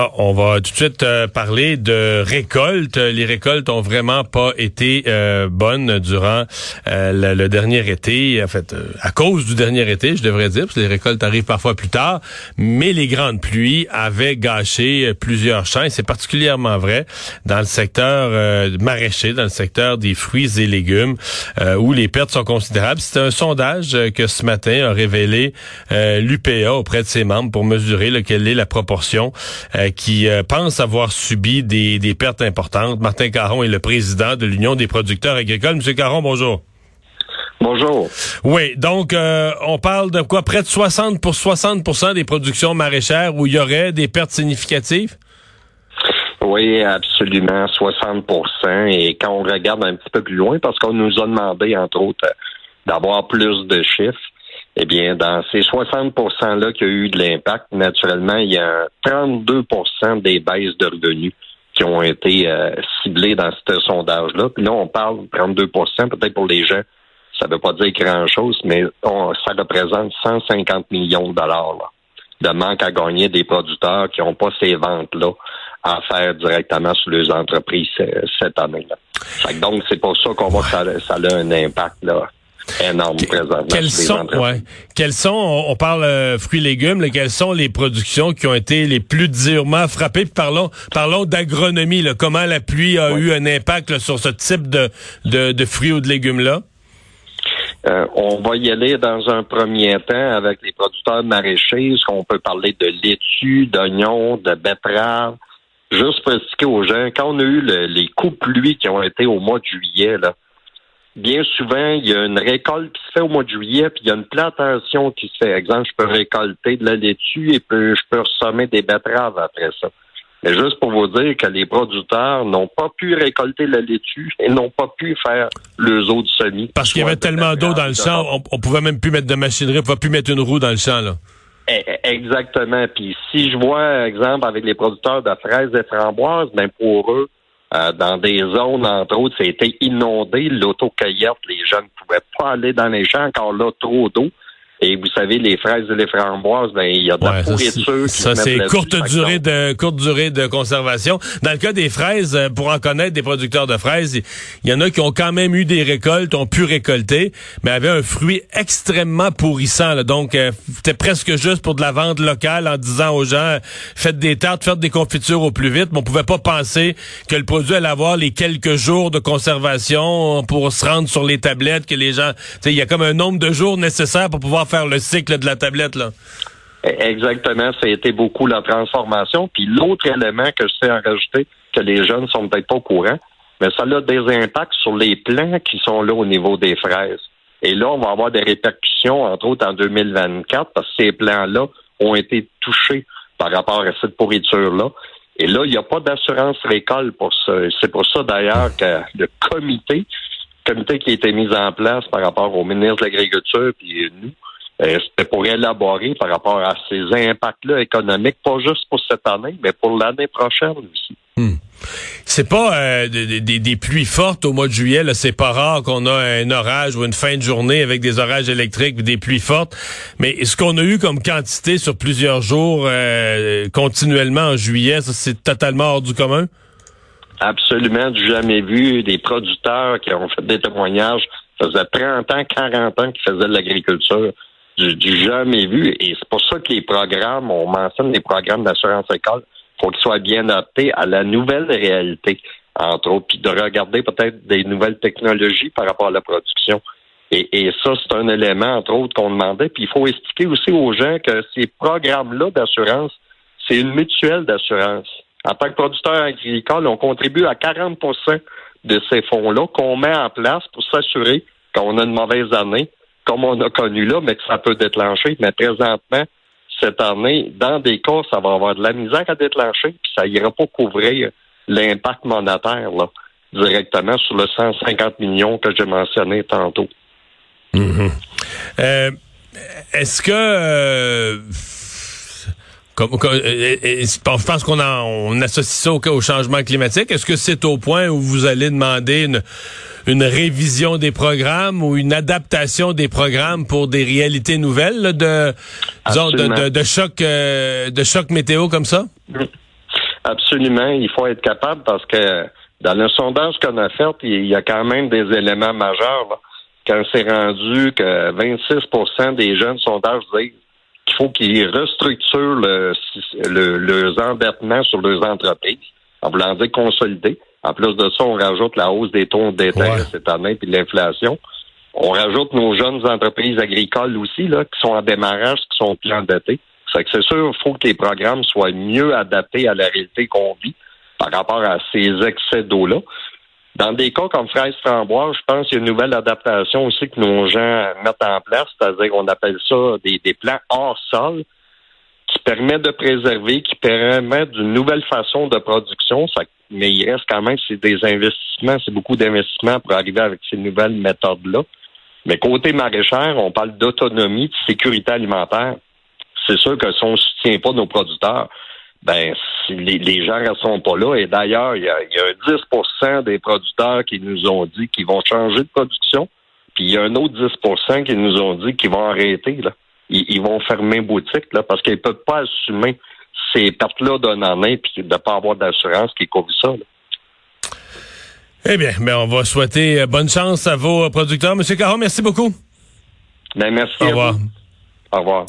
Ah, on va tout de suite euh, parler de récoltes. Les récoltes ont vraiment pas été euh, bonnes durant euh, le, dernier été. En fait, à cause du dernier été, je devrais dire, parce que les récoltes arrivent parfois plus tard. Mais les grandes pluies avaient gâché plusieurs champs. C'est particulièrement vrai dans le secteur maraîcher, dans le secteur des fruits et légumes, où les pertes sont considérables. C'est un sondage que ce matin a révélé l'UPA auprès de ses membres pour mesurer quelle est la proportion qui euh, pense avoir subi des, des pertes importantes. Martin Caron est le président de l'Union des producteurs agricoles. Monsieur Caron, bonjour. Bonjour. Oui, donc euh, on parle de quoi? Près de 60 pour 60% des productions maraîchères où il y aurait des pertes significatives? Oui, absolument 60% et quand on regarde un petit peu plus loin parce qu'on nous a demandé entre autres d'avoir plus de chiffres eh bien, dans ces 60 %-là qui a eu de l'impact, naturellement, il y a 32% des baisses de revenus qui ont été euh, ciblées dans ce sondage-là. Puis là, on parle de 32% peut-être pour les gens, ça ne veut pas dire grand-chose, mais ça représente 150 millions de dollars de manque à gagner des producteurs qui n'ont pas ces ventes-là à faire directement sur les entreprises euh, cette année-là. Donc, c'est pour ça qu'on voit que ça, ça a un impact là, énorme présentement. Quels sont, ouais, quels sont, on, parle euh, fruits et légumes, là, quelles sont les productions qui ont été les plus durement frappées? parlons, parlons d'agronomie, comment la pluie a eu un impact sur ce type de, de, de fruits ou de légumes-là? Euh, on va y aller dans un premier temps avec les producteurs maraîchers. On peut parler de laitue, d'oignons, de betteraves. Juste pour expliquer aux gens, quand on a eu les coups de pluie qui ont été au mois de juillet, là, bien souvent, il y a une récolte qui se fait au mois de juillet, puis il y a une plantation qui se fait. Exemple, je peux récolter de la laitue et puis je peux ressemer des betteraves après ça. Mais juste pour vous dire que les producteurs n'ont pas pu récolter la laitue et n'ont pas pu faire le zoo de semis. Parce qu'il y avait tellement d'eau dans le champ, on, on, pouvait même plus mettre de machinerie, on pouvait plus mettre une roue dans le champ, là. Eh, eh, exactement. Puis si je vois, exemple, avec les producteurs de fraises et framboises, ben pour eux, euh, dans des zones, entre autres, c'était inondé. L'autocueillette, les gens ne pouvaient pas aller dans les champs quand là, trop d'eau. Et vous savez, les fraises et les framboises, ben il y a de la pourriture. Ça, c'est courte durée de courte durée de conservation. Dans le cas des fraises, euh, pour en connaître des producteurs de fraises, il y en a qui ont quand même eu des récoltes, ont pu récolter, mais avaient un fruit extrêmement pourrissant. Là. Donc, euh, c'était presque juste pour de la vente locale en disant aux gens faites des tartes, faites des confitures au plus vite. Mais on pouvait pas penser que le produit allait avoir les quelques jours de conservation pour se rendre sur les tablettes, que les gens, il y a comme un nombre de jours nécessaires pour pouvoir faire le cycle de la tablette, là. Exactement, ça a été beaucoup la transformation. Puis l'autre élément que je sais en rajouter, que les jeunes sont peut-être pas au courant, mais ça a des impacts sur les plants qui sont là au niveau des fraises. Et là, on va avoir des répercussions, entre autres en 2024, parce que ces plants-là ont été touchés par rapport à cette pourriture-là. Et là, il n'y a pas d'assurance récolte pour ça. C'est pour ça d'ailleurs que le comité, comité qui a été mis en place par rapport au ministre de l'Agriculture puis nous, c'était pour élaborer par rapport à ces impacts-là économiques, pas juste pour cette année, mais pour l'année prochaine aussi. Hmm. C'est pas euh, des, pluies fortes au mois de juillet. C'est pas rare qu'on a un orage ou une fin de journée avec des orages électriques, des pluies fortes. Mais ce qu'on a eu comme quantité sur plusieurs jours euh, continuellement en juillet, c'est totalement hors du commun? Absolument, du jamais vu. Des producteurs qui ont fait des témoignages, ça faisait 30 ans, 40 ans qu'ils faisaient de l'agriculture du, jamais vu. Et c'est pour ça que les programmes, on mentionne les programmes d'assurance école, faut qu'ils soient bien adaptés à la nouvelle réalité, entre autres, puis de regarder peut-être des nouvelles technologies par rapport à la production. Et, et ça, c'est un élément, entre autres, qu'on demandait. Puis il faut expliquer aussi aux gens que ces programmes-là d'assurance, c'est une mutuelle d'assurance. En tant que producteur agricole, on contribue à 40% de ces fonds-là qu'on met en place pour s'assurer qu'on a une mauvaise année, comme on a connu là, mais que ça peut déclencher. Mais présentement, cette année, dans des cas, ça va avoir de la misère à déclencher, puis ça ira pas couvrir l'impact monétaire là, directement sur le 150 millions que j'ai mentionné tantôt. Mm-hmm. Euh, est-ce que euh, comme, je pense qu'on on associe ça au, au changement climatique. Est-ce que c'est au point où vous allez demander une une révision des programmes ou une adaptation des programmes pour des réalités nouvelles de, disons, de, de, choc euh, de choc météo comme ça? absolument. Il faut être capable parce que dans le sondage qu'on a fait, il y a quand même des éléments majeurs. Là. Quand c'est rendu que 26% des jeunes sondages disent qu'il faut qu'ils restructurent le, le, leurs endettements sur leurs entreprises, en voulant dire consolider. En plus de ça, on rajoute la hausse des taux d'intérêt cette année puis l'inflation. On rajoute nos jeunes entreprises agricoles aussi, là, qui sont en démarrage, qui sont plus endettées. C'est que c'est sûr, il faut que les programmes soient mieux adaptés à la réalité qu'on vit par rapport à ces excès d'eau-là. Dans des cas comme fraise framboise, je pense qu'il y a une nouvelle adaptation aussi que nos gens mettent en place, c'est-à-dire qu'on appelle ça des, des plans hors sol qui permettent de préserver, qui permettent d'une nouvelle façon de production. Mais il reste quand même c'est des investissements, c'est beaucoup d'investissements pour arriver avec ces nouvelles méthodes-là. Mais côté maraîchère, on parle d'autonomie, de sécurité alimentaire. C'est sûr que si on ne soutient pas nos producteurs, ben les, les gens ne resteront pas là. Et d'ailleurs, il y a, y a 10 des producteurs qui nous ont dit qu'ils vont changer de production. Puis il y a un autre 10% qui nous ont dit qu'ils vont arrêter. Là. Ils, vont fermer boutique là, parce qu'ils ne peuvent pas assumer ces pertes-là d'un an et puis de ne pas avoir d'assurance qui couvre ça. Eh bien, ben, on va souhaiter euh, bonne chance à vos producteurs. Monsieur Caron, merci beaucoup. Ben, merci. Au revoir. Au revoir.